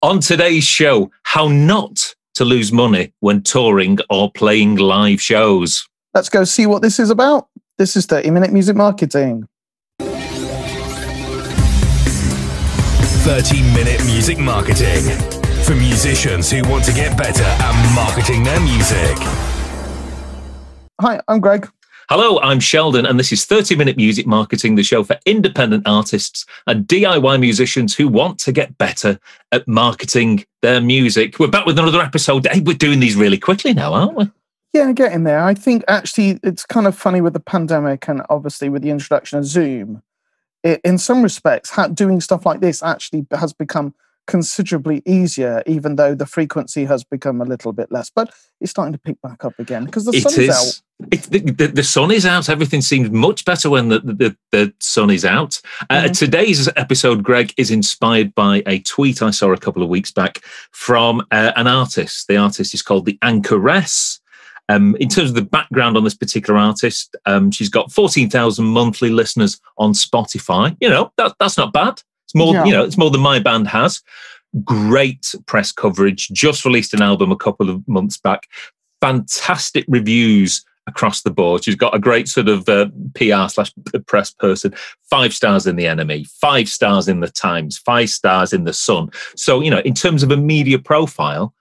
On today's show, how not to lose money when touring or playing live shows. Let's go see what this is about. This is 30 Minute Music Marketing. 30 Minute Music Marketing for musicians who want to get better at marketing their music. Hi, I'm Greg. Hello, I'm Sheldon, and this is 30 Minute Music Marketing, the show for independent artists and DIY musicians who want to get better at marketing their music. We're back with another episode. Hey, we're doing these really quickly now, aren't we? Yeah, getting there. I think actually it's kind of funny with the pandemic and obviously with the introduction of Zoom. It, in some respects, doing stuff like this actually has become considerably easier, even though the frequency has become a little bit less. But it's starting to pick back up again because the it sun is, out. It, the, the, the, sun is out. Everything seems much better when the, the, the sun is out. Uh, mm-hmm. Today's episode, Greg, is inspired by a tweet I saw a couple of weeks back from uh, an artist. The artist is called the Anchoress. Um, in terms of the background on this particular artist, um, she's got 14,000 monthly listeners on Spotify. You know, that, that's not bad. It's more, yeah. you know, it's more than my band has. Great press coverage. Just released an album a couple of months back. Fantastic reviews across the board. She's got a great sort of uh, PR slash press person. Five stars in the NME, five stars in the Times, five stars in the Sun. So you know, in terms of a media profile,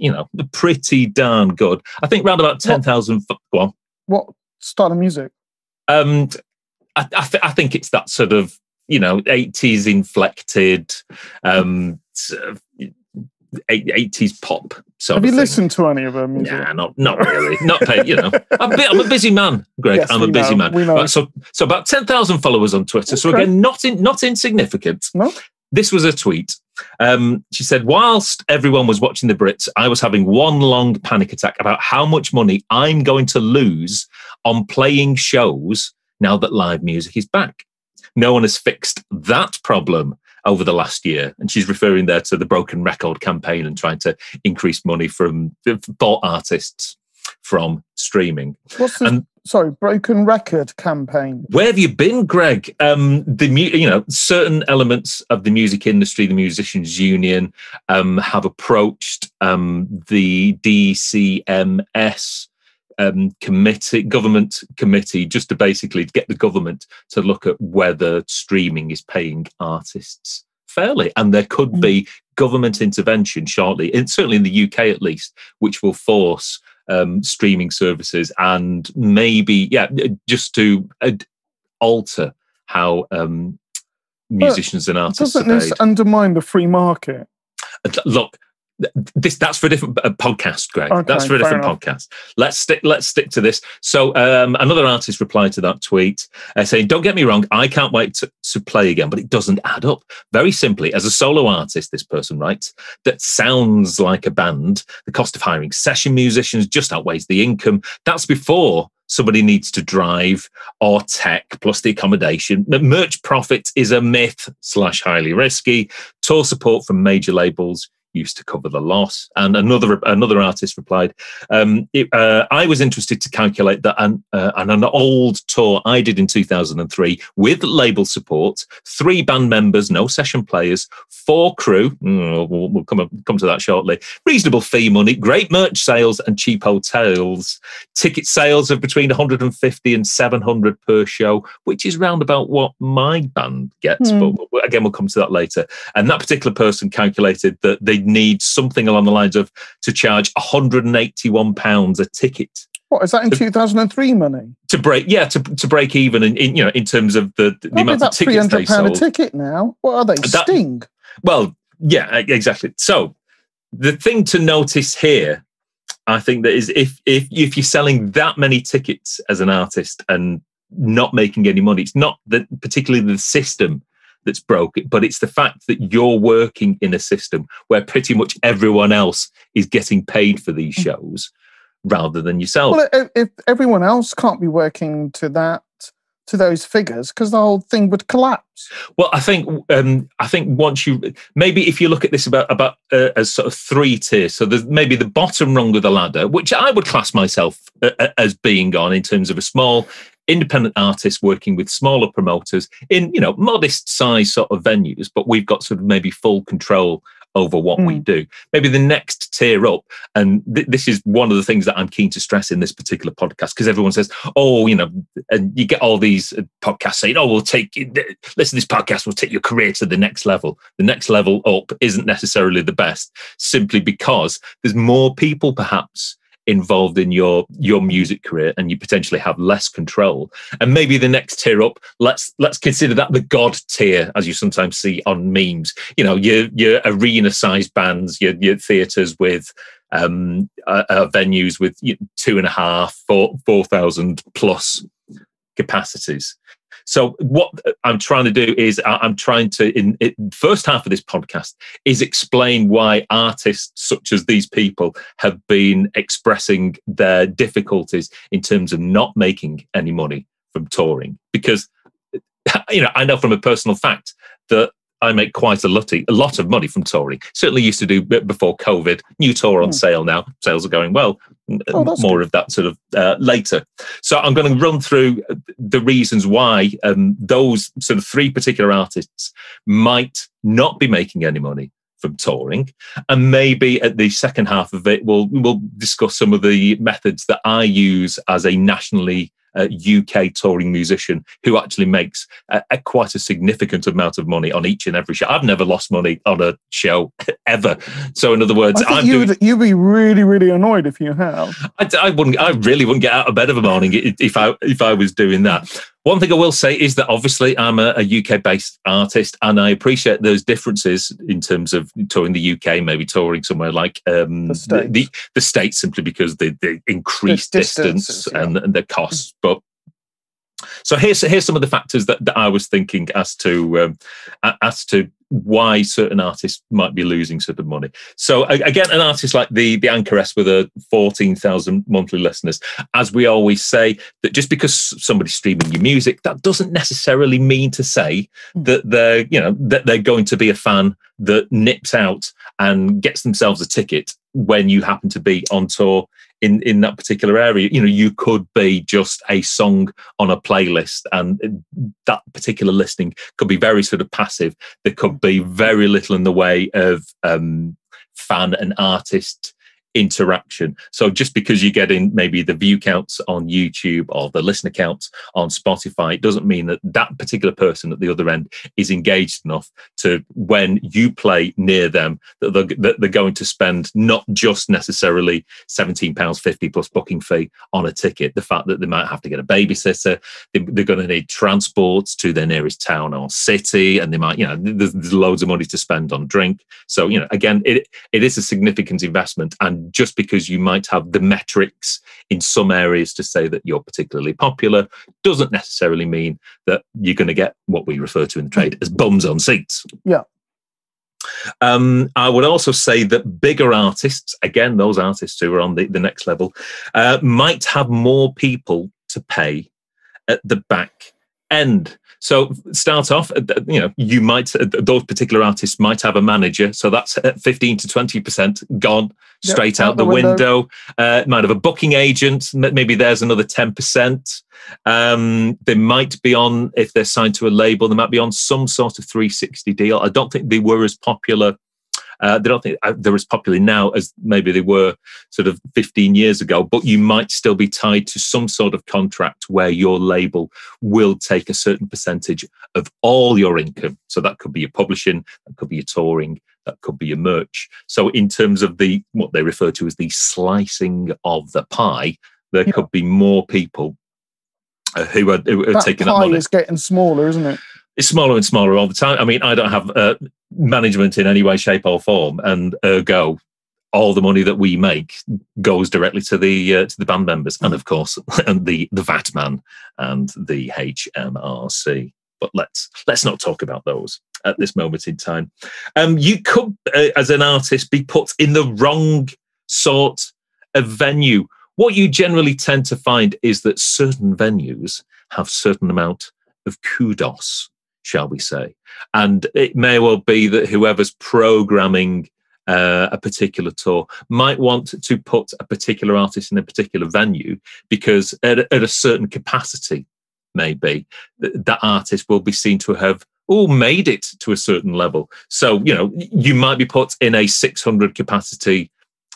you know, pretty darn good. I think around about ten thousand. Go on. What style of music? Um, I, I, th- I think it's that sort of you know, 80s inflected, um, 80s pop. Have you listened to any of them? Music? Nah, not not really. not pay, you know. I'm, I'm, a busy man, Greg. Yes, I'm a busy know, man. Right, so so about ten thousand followers on Twitter. So again, not in, not insignificant. No. This was a tweet. Um, she said, whilst everyone was watching the Brits, I was having one long panic attack about how much money I'm going to lose on playing shows now that live music is back no one has fixed that problem over the last year. And she's referring there to the Broken Record campaign and trying to increase money from for artists from streaming. What's the, and, sorry, Broken Record campaign? Where have you been, Greg? Um, the you know certain elements of the music industry, the Musicians Union, um, have approached um, the DCMS um, committee, government committee, just to basically get the government to look at whether streaming is paying artists fairly. And there could mm. be government intervention shortly, and certainly in the UK at least, which will force um, streaming services and maybe, yeah, just to uh, alter how um, musicians but and artists. Doesn't this undermine the free market? Uh, look, this that's for a different podcast greg. Okay, that's for a different podcast. Let's stick let's stick to this. So um, another artist replied to that tweet uh, saying don't get me wrong i can't wait to, to play again but it doesn't add up. Very simply as a solo artist this person writes that sounds like a band. The cost of hiring session musicians just outweighs the income. That's before somebody needs to drive or tech plus the accommodation. Merch profit is a myth slash highly risky. Tour support from major labels used to cover the loss. And another another artist replied, um, it, uh, "I was interested to calculate that an, uh, an old tour I did in 2003 with label support, three band members, no session players, four crew. Mm, we'll, we'll, come up, come to that shortly. Reasonable fee money, great merch sales, and cheap hotels. Ticket sales of between 150 and 700 per show, which is round about what my band gets. Mm. But again, we'll come to that later. And that particular person calculated that they need something along the lines of to charge 181 pounds a ticket. What is that in 2003 money? To break, yeah, to, to break even in, in you know in terms of the, the amount of tickets they sold. a ticket now. What are they? That, Sting. Well, yeah, exactly. So the thing to notice here, I think that is if if if you're selling that many tickets as an artist and not making any money, it's not that particularly the system that's broken, but it's the fact that you're working in a system where pretty much everyone else is getting paid for these mm. shows rather than yourself. Well, if everyone else can't be working to that to those figures because the whole thing would collapse. Well, I think um, I think once you maybe if you look at this about about uh, as sort of three tiers, so there's maybe the bottom rung of the ladder, which I would class myself uh, uh as being on in terms of a small independent artists working with smaller promoters in you know modest size sort of venues but we've got sort of maybe full control over what mm. we hmm. do. Maybe the next tier up, and th- this is one of the things that I'm keen to stress in this particular podcast because everyone says, "Oh, you know," and you get all these uh, podcasts saying, "Oh, we'll take listen to this podcast, will take your career to the next level." The next level up isn't necessarily the best, simply because there's more people perhaps involved in your your music career and you potentially have less control. And maybe the next tier up let's let's consider that the god tier as you sometimes see on memes. You know your your arena sized bands your your theaters with um uh, uh, venues with two and a half four four thousand plus capacities so what I'm trying to do is I'm trying to in, first half of this podcast is explain why artists such as these people have been expressing their difficulties in terms of not making any money from touring. Because you know I know from a personal fact that I make quite a lot, a lot of money from touring. Certainly used to do before COVID. New tour on mm. sale now. Sales are going well. Oh, More good. of that sort of uh, later. So I'm going to run through the reasons why um, those sort of three particular artists might not be making any money from touring, and maybe at the second half of it, we'll we'll discuss some of the methods that I use as a nationally uh, UK touring musician who actually makes a, a quite a significant amount of money on each and every show. I've never lost money on a show ever. So, in other words, I'm you would, you'd be really, really annoyed if you have. I, I, wouldn't. I really wouldn't get out of bed of a morning if I if I was doing that. One thing I will say is that obviously I'm a, a UK based artist and I appreciate those differences in terms of touring the UK, maybe touring somewhere like um, the, States. The, the, the, States simply because the, the increased distance and, yeah. and the costs. But so here's here's some of the factors that, that I was thinking as to um, as to why certain artists might be losing certain money. So again, an artist like the the Anchoress with a fourteen thousand monthly listeners, as we always say, that just because somebody's streaming your music, that doesn't necessarily mean to say hmm. that they're you know that they're going to be a fan that nips out and gets themselves a ticket when you happen to be on tour in in that particular area you know you could be just a song on a playlist and that particular listening could be very sort of passive. There could be very little in the way of um, fan and artist interaction. So just because you're getting maybe the view counts on YouTube or the listener counts on Spotify, it doesn't mean that that particular person at the other end is engaged enough to when you play near them that they're, that they're going to spend not just necessarily £17.50 plus booking fee on a ticket. The fact that they might have to get a babysitter, they, are going to need transports to their nearest town or city, and they might, you know, there's, there's loads of money to spend on drink. So, you know, again, it, it is a significant investment and just because you might have the metrics in some areas to say that you're particularly popular doesn't necessarily mean that you're going to get what we refer to in the trade as bums on seats. Yeah. Um, I would also say that bigger artists, again, those artists who are on the, the next level, uh, might have more people to pay at the back end. So start off, uh, you know, you might uh, those particular artists might have a manager, so that's fifteen to twenty percent gone straight yep, out, out, the, the window. window. Uh, might have a booking agent, maybe there's another ten percent. Um, they might be on if they're signed to a label, they might be on some sort of three sixty deal. I don't think they were as popular uh, they don't think uh, they're as popular now as maybe they were sort of 15 years ago, but you might still be tied to some sort of contract where your label will take a certain percentage of all your income. So that could be your publishing, that could be your touring, that could be your merch. So in terms of the what they refer to as the slicing of the pie, there yeah. could be more people uh, who are, who are that taking pie that money. is getting smaller, isn't it? It's smaller and smaller all the time. I mean, I don't have uh, management in any way, shape, or form, and ergo, all the money that we make goes directly to the uh, to the band members, and of course, and the the VAT man and the HMRC. But let's let's not talk about those at this moment in time. Um, you could, uh, as an artist, be put in the wrong sort of venue. What you generally tend to find is that certain venues have certain amount of kudos shall we say. And it may well be that whoever's programming uh, a particular tour might want to put a particular artist in a particular venue because at, at a certain capacity, maybe that artist will be seen to have all made it to a certain level. So, you know, you might be put in a 600 capacity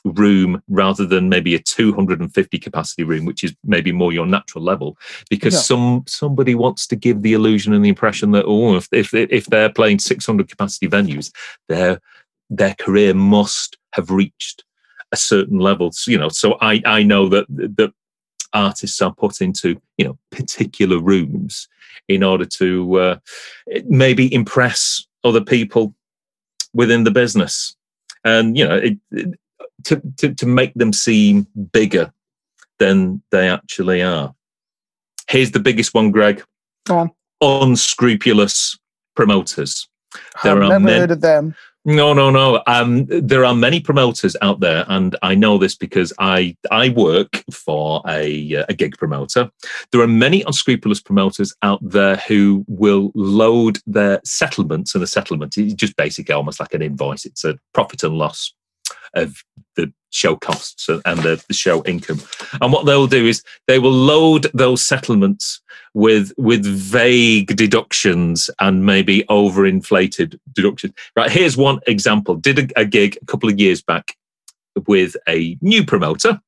room rather than maybe a 250 capacity room which is maybe more your natural level. Because yeah. some somebody wants to give the illusion and the impression that oh if, if if they're playing 600 capacity venues their their career must have reached a certain level. So, you know so i i know that that artists are put into you know particular rooms in order to uh, maybe impress other people within the business. And you know it, it, to, to, to make them seem bigger than they actually are. Here's the biggest one, Greg. On. Unscrupulous promoters. There I've never heard of them. No, no, no. Um, there are many promoters out there, and I know this because I I work for a uh, a gig promoter. There are many unscrupulous promoters out there who will load their settlements, and a settlement is just basically almost like an invoice. It's a profit and loss of the show costs and the, the show income. And what they'll do is they will load those settlements with with vague deductions and maybe overinflated deductions. Right, here's one example. Did a, a gig a couple of years back with a new promoter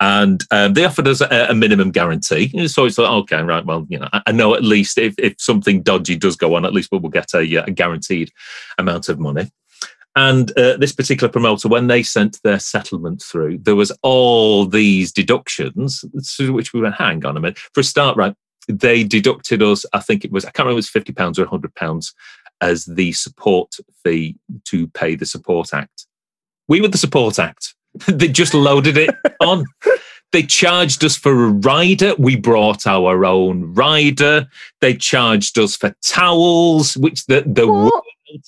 and um, they offered us a, a, minimum guarantee. So it's like, okay, right, well, you know, I, I, know at least if, if something dodgy does go on, at least we will get a, a guaranteed amount of money. And uh, this particular promoter, when they sent their settlement through, there was all these deductions, to which we went, hang on a minute. For a start, right, they deducted us, I think it was, I can't remember it was £50 or £100 as the support fee to pay the Support Act. We were the Support Act. they just loaded it on. They charged us for a rider. We brought our own rider. They charged us for towels, which the, the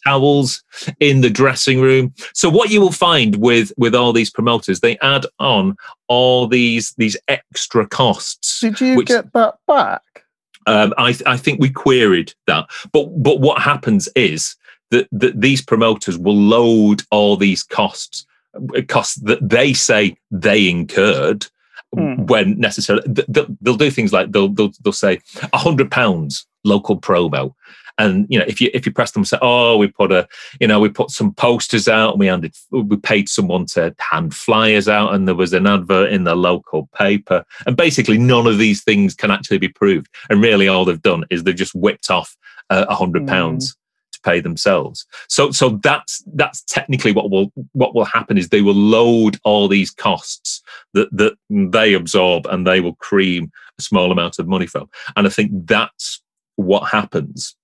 towels in the dressing room. So what you will find with with all these promoters, they add on all these these extra costs. Did you which, get that back? Um, I I think we queried that, but but what happens is that that these promoters will load all these costs costs that they say they incurred. Hmm. When necessary, they'll, they'll do things like they'll they'll, they'll say a hundred pounds local promo, and you know, if you if you press them and say, "Oh, we put a, you know, we put some posters out, and we handed, we paid someone to hand flyers out, and there was an advert in the local paper," and basically none of these things can actually be proved. And really, all they've done is they've just whipped off a uh, hundred hmm. pounds. Mm. to Pay themselves, so so that's that's technically what will what will happen is they will load all these costs that that they absorb and they will cream a small amount of money from, and I think that's what happens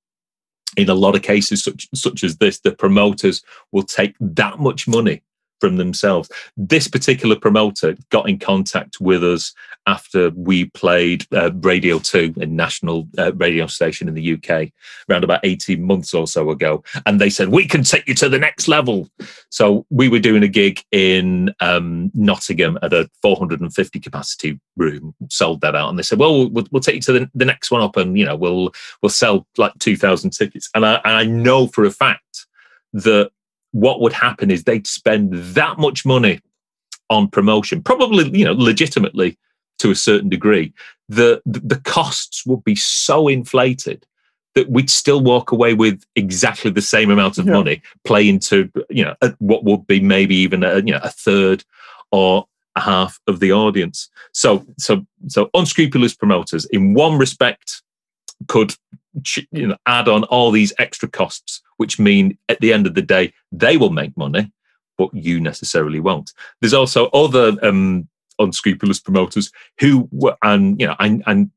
in a lot of cases such such as this the promoters will take that much money from themselves. This particular promoter got in contact with us after we played uh, Radio 2, a national uh, radio station in the UK, around about 18 months or so ago. And they said, We can take you to the next level. So we were doing a gig in um, Nottingham at a 450 capacity room, sold that out. And they said, Well, we'll, we'll take you to the, the, next one up and, you know, we'll, we'll sell like 2,000 tickets. And I, and I know for a fact that what would happen is they'd spend that much money on promotion, probably, you know, legitimately to a certain degree, the, the costs would be so inflated that we'd still walk away with exactly the same amount of yeah. money playing to, you know, what would be maybe even a, you know, a third or a half of the audience. So, so, so unscrupulous promoters in one respect could you know add on all these extra costs which mean at the end of the day they will make money but you necessarily won't. There's also other um, unscrupulous promoters who were and you know and, and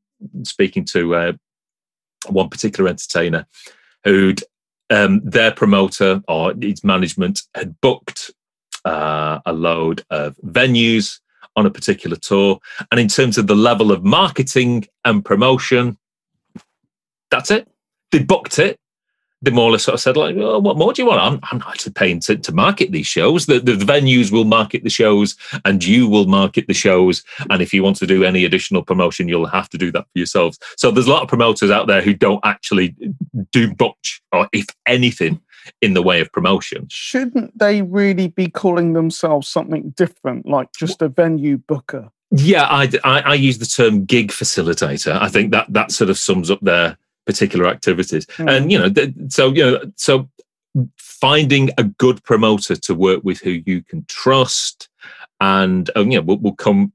speaking to uh, one particular entertainer who'd um, their promoter or its management had booked uh, a load of venues on a particular tour. And in terms of the level of marketing and promotion that's it. They booked it. They more or less sort of said, like, well, what more do you want? I'm, I'm not actually paying to, to market these shows. The, the, the venues will market the shows and you will market the shows. And if you want to do any additional promotion, you'll have to do that for yourselves. So there's a lot of promoters out there who don't actually do much or if anything in the way of promotion. Shouldn't they really be calling themselves something different, like just a venue booker? Yeah, I, I, I use the term gig facilitator. I think that that sort of sums up their particular activities. Mm. And you know, th- so you know, so finding a good promoter to work with who you can trust, and um, you know, we'll, we'll come,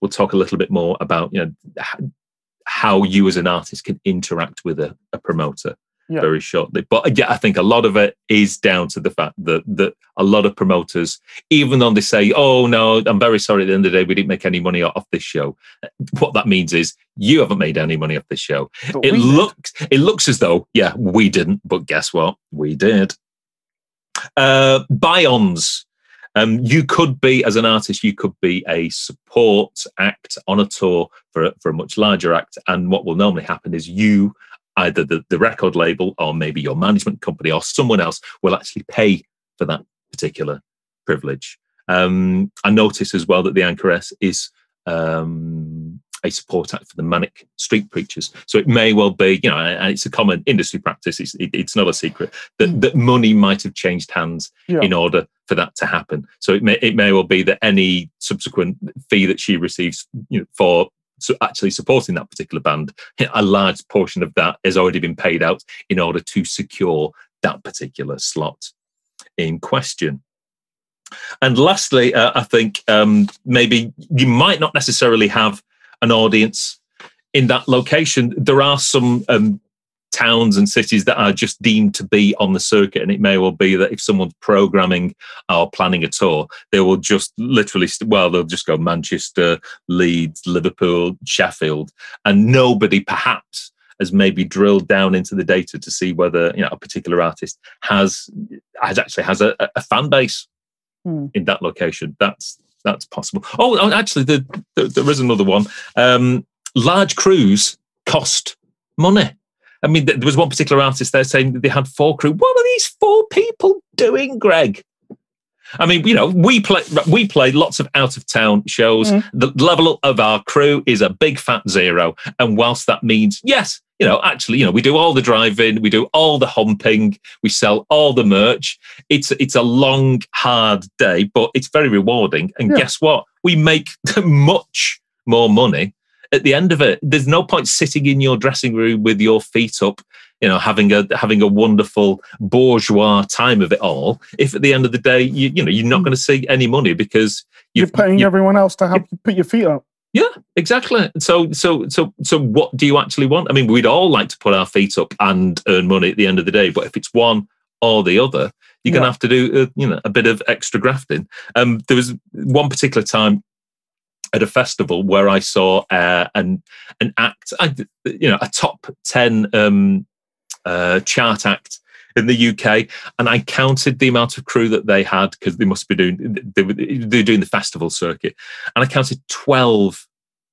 we'll talk a little bit more about you know how you as an artist can interact with a, a promoter yeah. very shortly. But yeah, I think a lot of it is down to the fact that that a lot of promoters, even though they say, "Oh no, I'm very sorry," at the end of the day, we didn't make any money off this show. What that means is you haven't made any money off this show. But it looks it looks as though yeah, we didn't, but guess what? We did. Uh, buy-ons. Um, you could be, as an artist, you could be a support act on a tour for a, for a much larger act. And what will normally happen is you either the, the record label or maybe your management company or someone else will actually pay for that particular privilege. Um, I notice as well that the Anchoress is um, a support act for the manic street preachers. So it may well be, you know, and it's a common industry practice. It's, it, it's not a secret that, mm. that money might have changed hands yeah. in order for that to happen. So it may it may well be that any subsequent fee that she receives, you know, for so actually supporting that particular band, a large portion of that has already been paid out in order to secure that particular slot in question. And lastly, uh, I think um, maybe you might not necessarily have an audience in that location. There are some um, towns and cities that are just deemed to be on the circuit. And it may well be that if someone's programming or planning a tour, they will just literally, well, they'll just go Manchester, Leeds, Liverpool, Sheffield, and nobody perhaps has maybe drilled down into the data to see whether you know a particular artist has has actually has a, a fan base hmm. in that location. That's that's possible. Oh, oh actually, the, the, there is another one. Um, large crews cost money. I mean, there was one particular artist there saying that they had four crew. What are these four people doing, Greg? I mean, you know, we play we play lots of out of town shows. Mm. The level of our crew is a big fat zero, and whilst that means yes, you know, actually, you know, we do all the driving, we do all the humping, we sell all the merch. It's it's a long, hard day, but it's very rewarding. And yeah. guess what? We make much more money at the end of it, there's no point sitting in your dressing room with your feet up, you know, having a having a wonderful bourgeois time of it all. If at the end of the day, you you know, you're not hmm. going to see any money because you're paying you, everyone else to have you put your feet up. Yeah, exactly. So, so, so, so, what do you actually want? I mean, we'd all like to put our feet up and earn money at the end of the day, but if it's one or the other, you're yeah. going to have to do, uh, you know, a bit of extra grafting. Um, there was one particular time at a festival where I saw uh, an an act, you know, a top ten um, uh, chart act in the UK, and I counted the amount of crew that they had because they must be doing they were, they're doing the festival circuit, and I counted twelve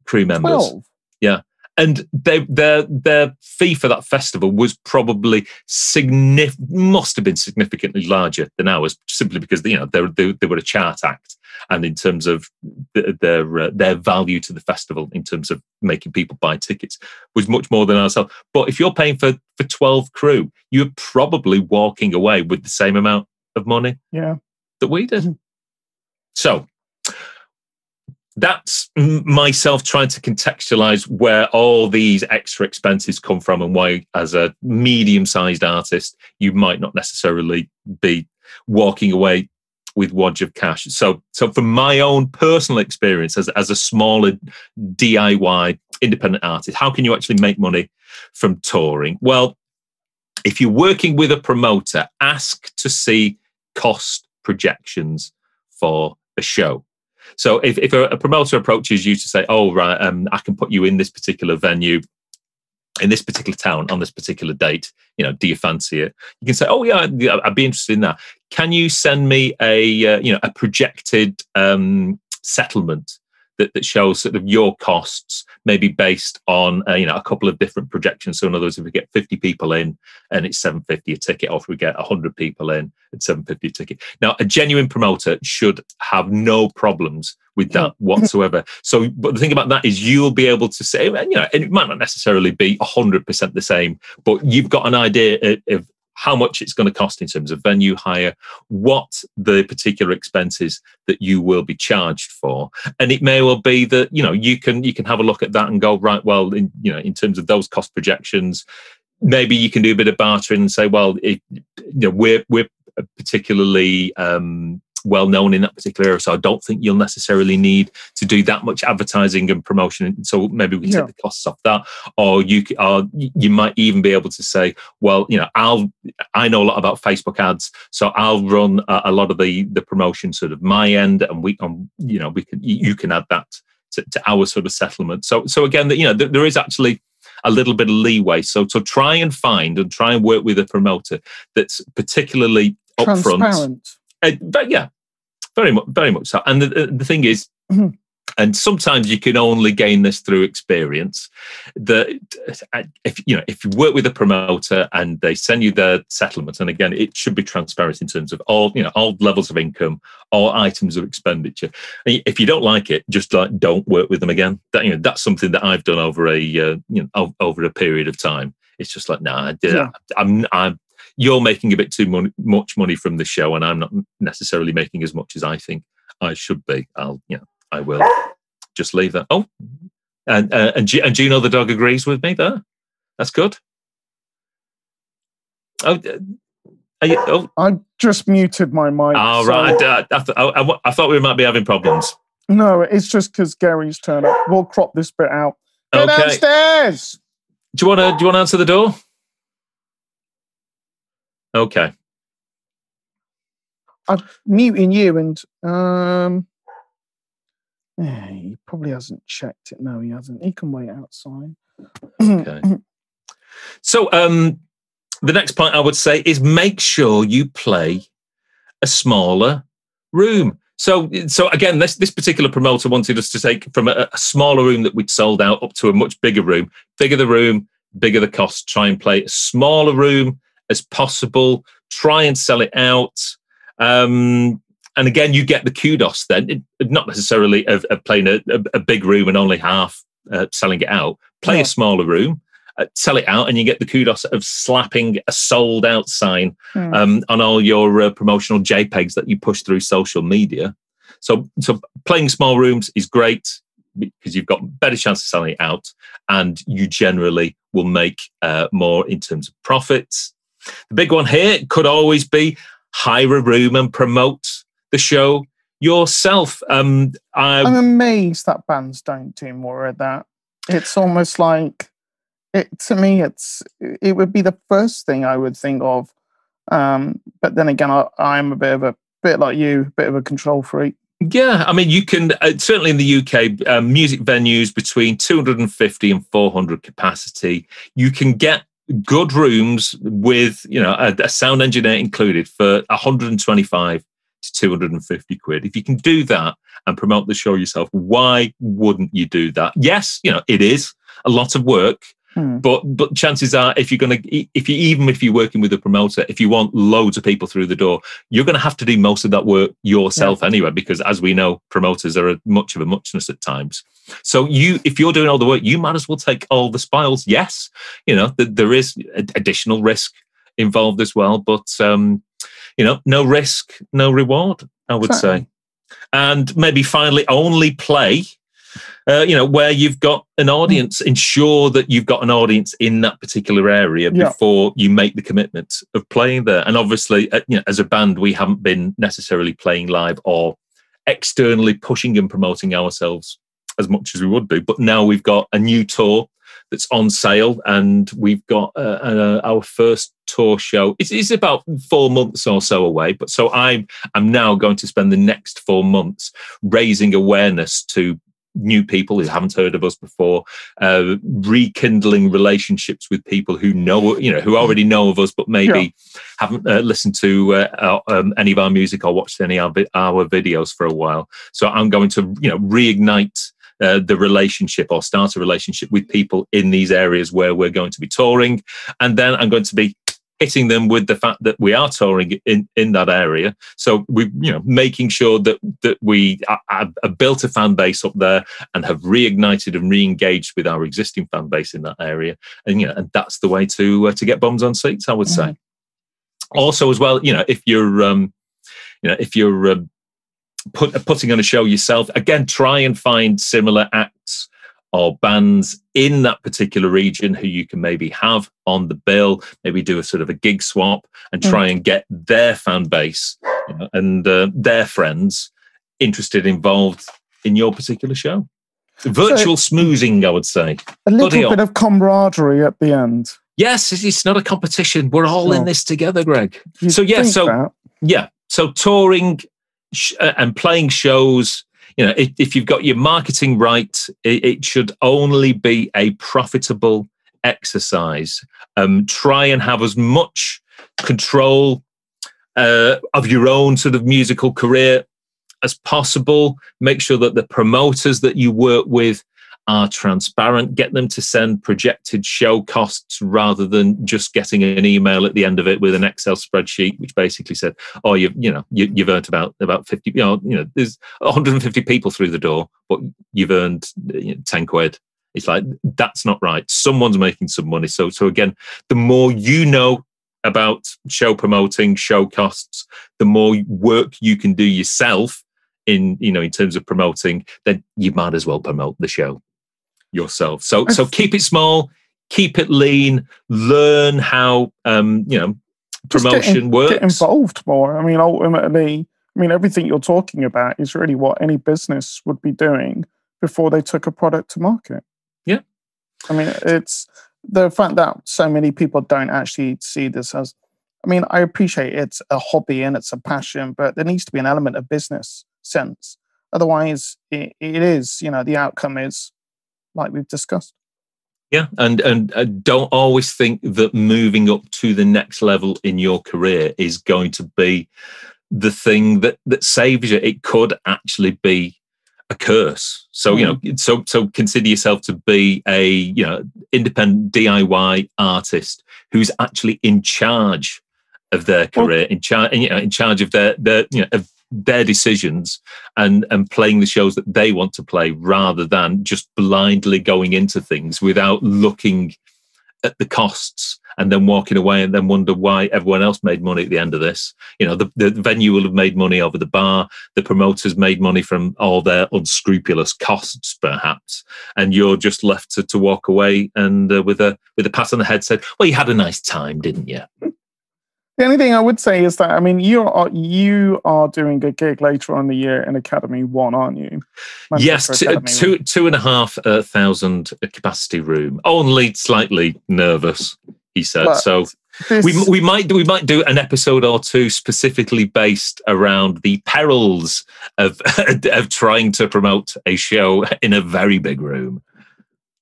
crew members. 12? Yeah, and they, their their fee for that festival was probably significant, must have been significantly larger than ours, simply because you know they, they, they were a chart act, and in terms of their uh, their value to the festival, in terms of making people buy tickets, was much more than ourselves. But if you're paying for for twelve crew, you're probably walking away with the same amount of money, yeah, that we did. Mm-hmm. So that's myself trying to contextualize where all these extra expenses come from and why as a medium sized artist you might not necessarily be walking away with wodge of cash. So so from my own personal experience as, as a smaller diy independent artist how can you actually make money from touring? Well if you're working with a promoter ask to see cost projections for a show. So if, if a, a promoter approaches you to say, oh, right, um, I can put you in this particular venue in this particular town on this particular date, you know, do you fancy it? You can say, oh yeah, I'd be interested in that. Can you send me a, uh, you know, a projected um, settlement that, that shows sort of your costs, maybe based on uh, you know a couple of different projections. So in other words, if we get 50 people in and it's 750 a ticket, or if we get 100 people in at 750 a ticket. Now, a genuine promoter should have no problems with that whatsoever. So, but the thing about that is you'll be able to say, and you know, it might not necessarily be 100% the same, but you've got an idea of, how much it's going to cost in terms of venue hire, what the particular expenses that you will be charged for, and it may well be that you know you can you can have a look at that and go right. Well, in, you know, in terms of those cost projections, maybe you can do a bit of bartering and say, well, it, you know, we're we're particularly um, well known in that particular area. So I don't think you'll necessarily need to do that much advertising and promotion. So maybe we yeah. take the costs off that, or you or you might even be able to say, well, you know, I'll I know a lot about Facebook ads, so I'll run a, a lot of the the promotion sort of my end, and we, um, you know, we can you can add that to, to our sort of settlement. So so again, you know, there is actually a little bit of leeway. So to try and find and try and work with a promoter that's particularly upfront. Uh, but yeah, very much, very much so. And the, the thing is, mm-hmm. and sometimes you can only gain this through experience. That if you know, if you work with a promoter and they send you their settlement, and again, it should be transparent in terms of all you know, all levels of income, all items of expenditure. And if you don't like it, just like don't work with them again. That you know, that's something that I've done over a uh, you know over a period of time. It's just like, nah, yeah. I'm, I'm you're making a bit too money, much money from the show, and I'm not necessarily making as much as I think I should be. I'll, you know, I will just leave that. Oh, and uh, and, G- and Gino the dog agrees with me there. That's good. Oh, uh, you, oh. I just muted my mic. Oh, so... right. I, I, I, I, thought we might be having problems. No, it's just because Gary's turned up. We'll crop this bit out. Go okay. downstairs. Do you want to? Do you want to answer the door? Okay. I'm muting you, and um, yeah, he probably hasn't checked it. No, he hasn't. He can wait outside. okay. So, um, the next point I would say is make sure you play a smaller room. So, so again, this this particular promoter wanted us to take from a, a smaller room that we'd sold out up to a much bigger room. Bigger the room, bigger the cost. Try and play a smaller room as possible. Try and sell it out. Um, and again, you get the kudos then, it, not necessarily of, of playing a, a, a, big room and only half uh, selling it out. Play yeah. a smaller room, uh, sell it out, and you get the kudos of slapping a sold out sign mm. um, on all your uh, promotional JPEGs that you push through social media. So, so playing small rooms is great because you've got better chance of selling it out, and you generally will make uh, more in terms of profits. The big one here could always be hire a room and promote the show yourself. Um, I'm amazed that bands don't do more of that. It's almost like it to me. It's it would be the first thing I would think of. Um, but then again, I, I'm a bit of a bit like you, a bit of a control freak. Yeah, I mean, you can uh, certainly in the UK, um, music venues between 250 and 400 capacity. You can get good rooms with you know a, a sound engineer included for 125 to 250 quid if you can do that and promote the show yourself why wouldn't you do that yes you know it is a lot of work Hmm. But but chances are, if you're going to, if you even if you're working with a promoter, if you want loads of people through the door, you're going to have to do most of that work yourself yeah. anyway. Because as we know, promoters are a, much of a muchness at times. So you, if you're doing all the work, you might as well take all the spoils. Yes, you know th- there is additional risk involved as well, but um, you know, no risk, no reward. I would say, and maybe finally, only play uh, you know, where you've got an audience, ensure that you've got an audience in that particular area yeah. before you make the commitment of playing there. And obviously, uh, you know, as a band, we haven't been necessarily playing live or externally pushing and promoting ourselves as much as we would do. But now we've got a new tour that's on sale, and we've got uh, uh, our first tour show. It's, it's, about four months or so away, but so I'm I'm now going to spend the next four months raising awareness to new people who haven't heard of us before, uh, rekindling relationships with people who know, you know, who already know of us, but maybe yeah. haven't uh, listened to uh, um, any of our music or watched any of our videos for a while. So I'm going to, you know, reignite. Uh, the relationship or start a relationship with people in these areas where we're going to be touring. And then I'm going to be hitting them with the fact that we are touring in, in that area. So we, you know, making sure that that we have, built a fan base up there and have reignited and re-engaged with our existing fan base in that area. And you know, and that's the way to uh, to get bombs on seats. I would say. Also, as well, you know, if you're, um, you know, if you're uh, put, putting on a show yourself, again, try and find similar acts or bands in that particular region who you can maybe have on the bill, maybe do a sort of a gig swap and try mm. and get their fan base you know, and uh, their friends interested, involved in your particular show. Virtual so, smoozing, I would say. A little bit on. of camaraderie at the end. Yes, it's not a competition. We're all in this together, Greg. You'd so yeah, so that. yeah, so touring sh- uh, and playing shows you know, if, if you've got your marketing right, it, it should only be a profitable exercise. Um, try and have as much control uh, of your own sort of musical career as possible. Make sure that the promoters that you work with are transparent, get them to send projected show costs rather than just getting an email at the end of it with an Excel spreadsheet, which basically said, "Oh, you've you know you, have earned about about fifty, you know, you know, there's 150 people through the door, but you've earned you know, ten quid." It's like that's not right. Someone's making some money. So so again, the more you know about show promoting, show costs, the more work you can do yourself in you know in terms of promoting, then you might as well promote the show yourself. So so keep it small, keep it lean, learn how um, you know promotion in, works. Get involved more. I mean, ultimately, I mean everything you're talking about is really what any business would be doing before they took a product to market. Yeah. I mean, it's the fact that so many people don't actually see this as I mean, I appreciate it's a hobby and it's a passion, but there needs to be an element of business sense. Otherwise, it, it is, you know, the outcome is like we've discussed. Yeah, and and uh, don't always think that moving up to the next level in your career is going to be the thing that that saves you. It could actually be a curse. So you know, hmm. so so consider yourself to be a you know independent DIY artist who's actually in charge of their career, well, in charge you know, in charge of their their you know of their decisions and and playing the shows that they want to play rather than just blindly going into things without looking at the costs and then walking away and then wonder why everyone else made money at the end of this. You know, the, the venue will have made money over the bar, the promoters made money from all their unscrupulous costs, perhaps, and you're just left to, to walk away and uh, with a with a pat on the head said, "Well, you had a nice time, didn't you?" The only thing I would say is that I mean you are you are doing a gig later on in the year in Academy One, aren't you? Manchester yes, two, two, two and a half uh, thousand capacity room. Only slightly nervous, he said. But so this... we we might we might do an episode or two specifically based around the perils of of trying to promote a show in a very big room.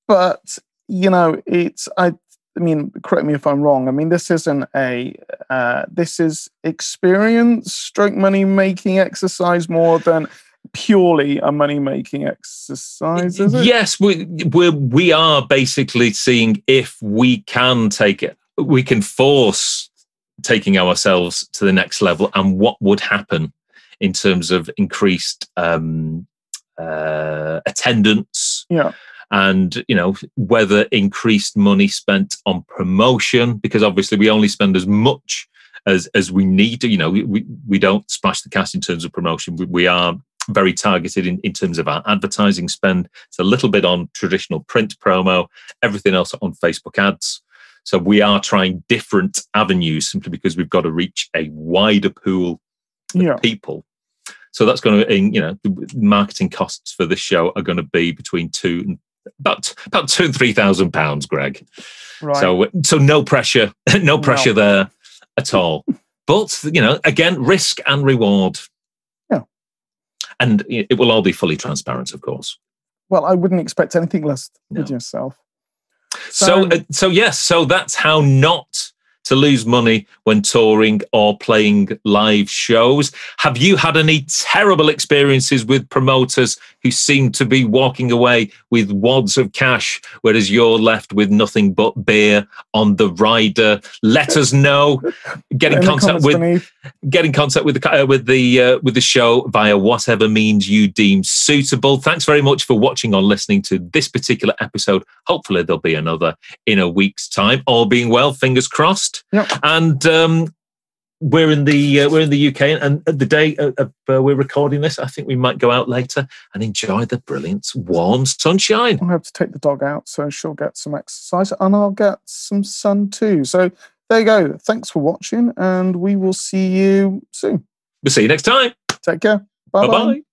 But you know, it's I I mean, correct me if I'm wrong. I mean, this isn't a uh, this is experience stroke money making exercise more than purely a money making exercise. Is it? Yes, we we we are basically seeing if we can take it, we can force taking ourselves to the next level, and what would happen in terms of increased um, uh, attendance. Yeah and you know whether increased money spent on promotion because obviously we only spend as much as as we need to you know we we don't splash the cash in terms of promotion. We, we are very targeted in, in terms of our advertising spend. It's a little bit on traditional print promo everything else on facebook ads. So we are trying different avenues simply because we've got to reach a wider pool of yeah. people. So that's going to, you know, the marketing costs for this show are going to be between two and about about two and three thousand pounds, Greg. Right. So so no pressure, no pressure no. there at all. But you know, again, risk and reward. Yeah. And it will all be fully transparent, of course. Well, I wouldn't expect anything less no. with yourself. So, so, uh, so yes, so that's how not to lose money when touring or playing live shows. Have you had any terrible experiences with promoters who seem to be walking away with wads of cash, whereas you're left with nothing but beer on the rider? Let us know. Get in contact with beneath. get in contact with the uh, with the uh, with the show via whatever means you deem suitable. Thanks very much for watching or listening to this particular episode. Hopefully there'll be another in a week's time. All being well, fingers crossed. Yep. And um, we're in the uh, we're in the UK, and the day uh, uh, we're recording this, I think we might go out later and enjoy the brilliant warm sunshine. I have to take the dog out, so she'll get some exercise, and I'll get some sun too. So there you go. Thanks for watching, and we will see you soon. We'll see you next time. Take care. Bye bye.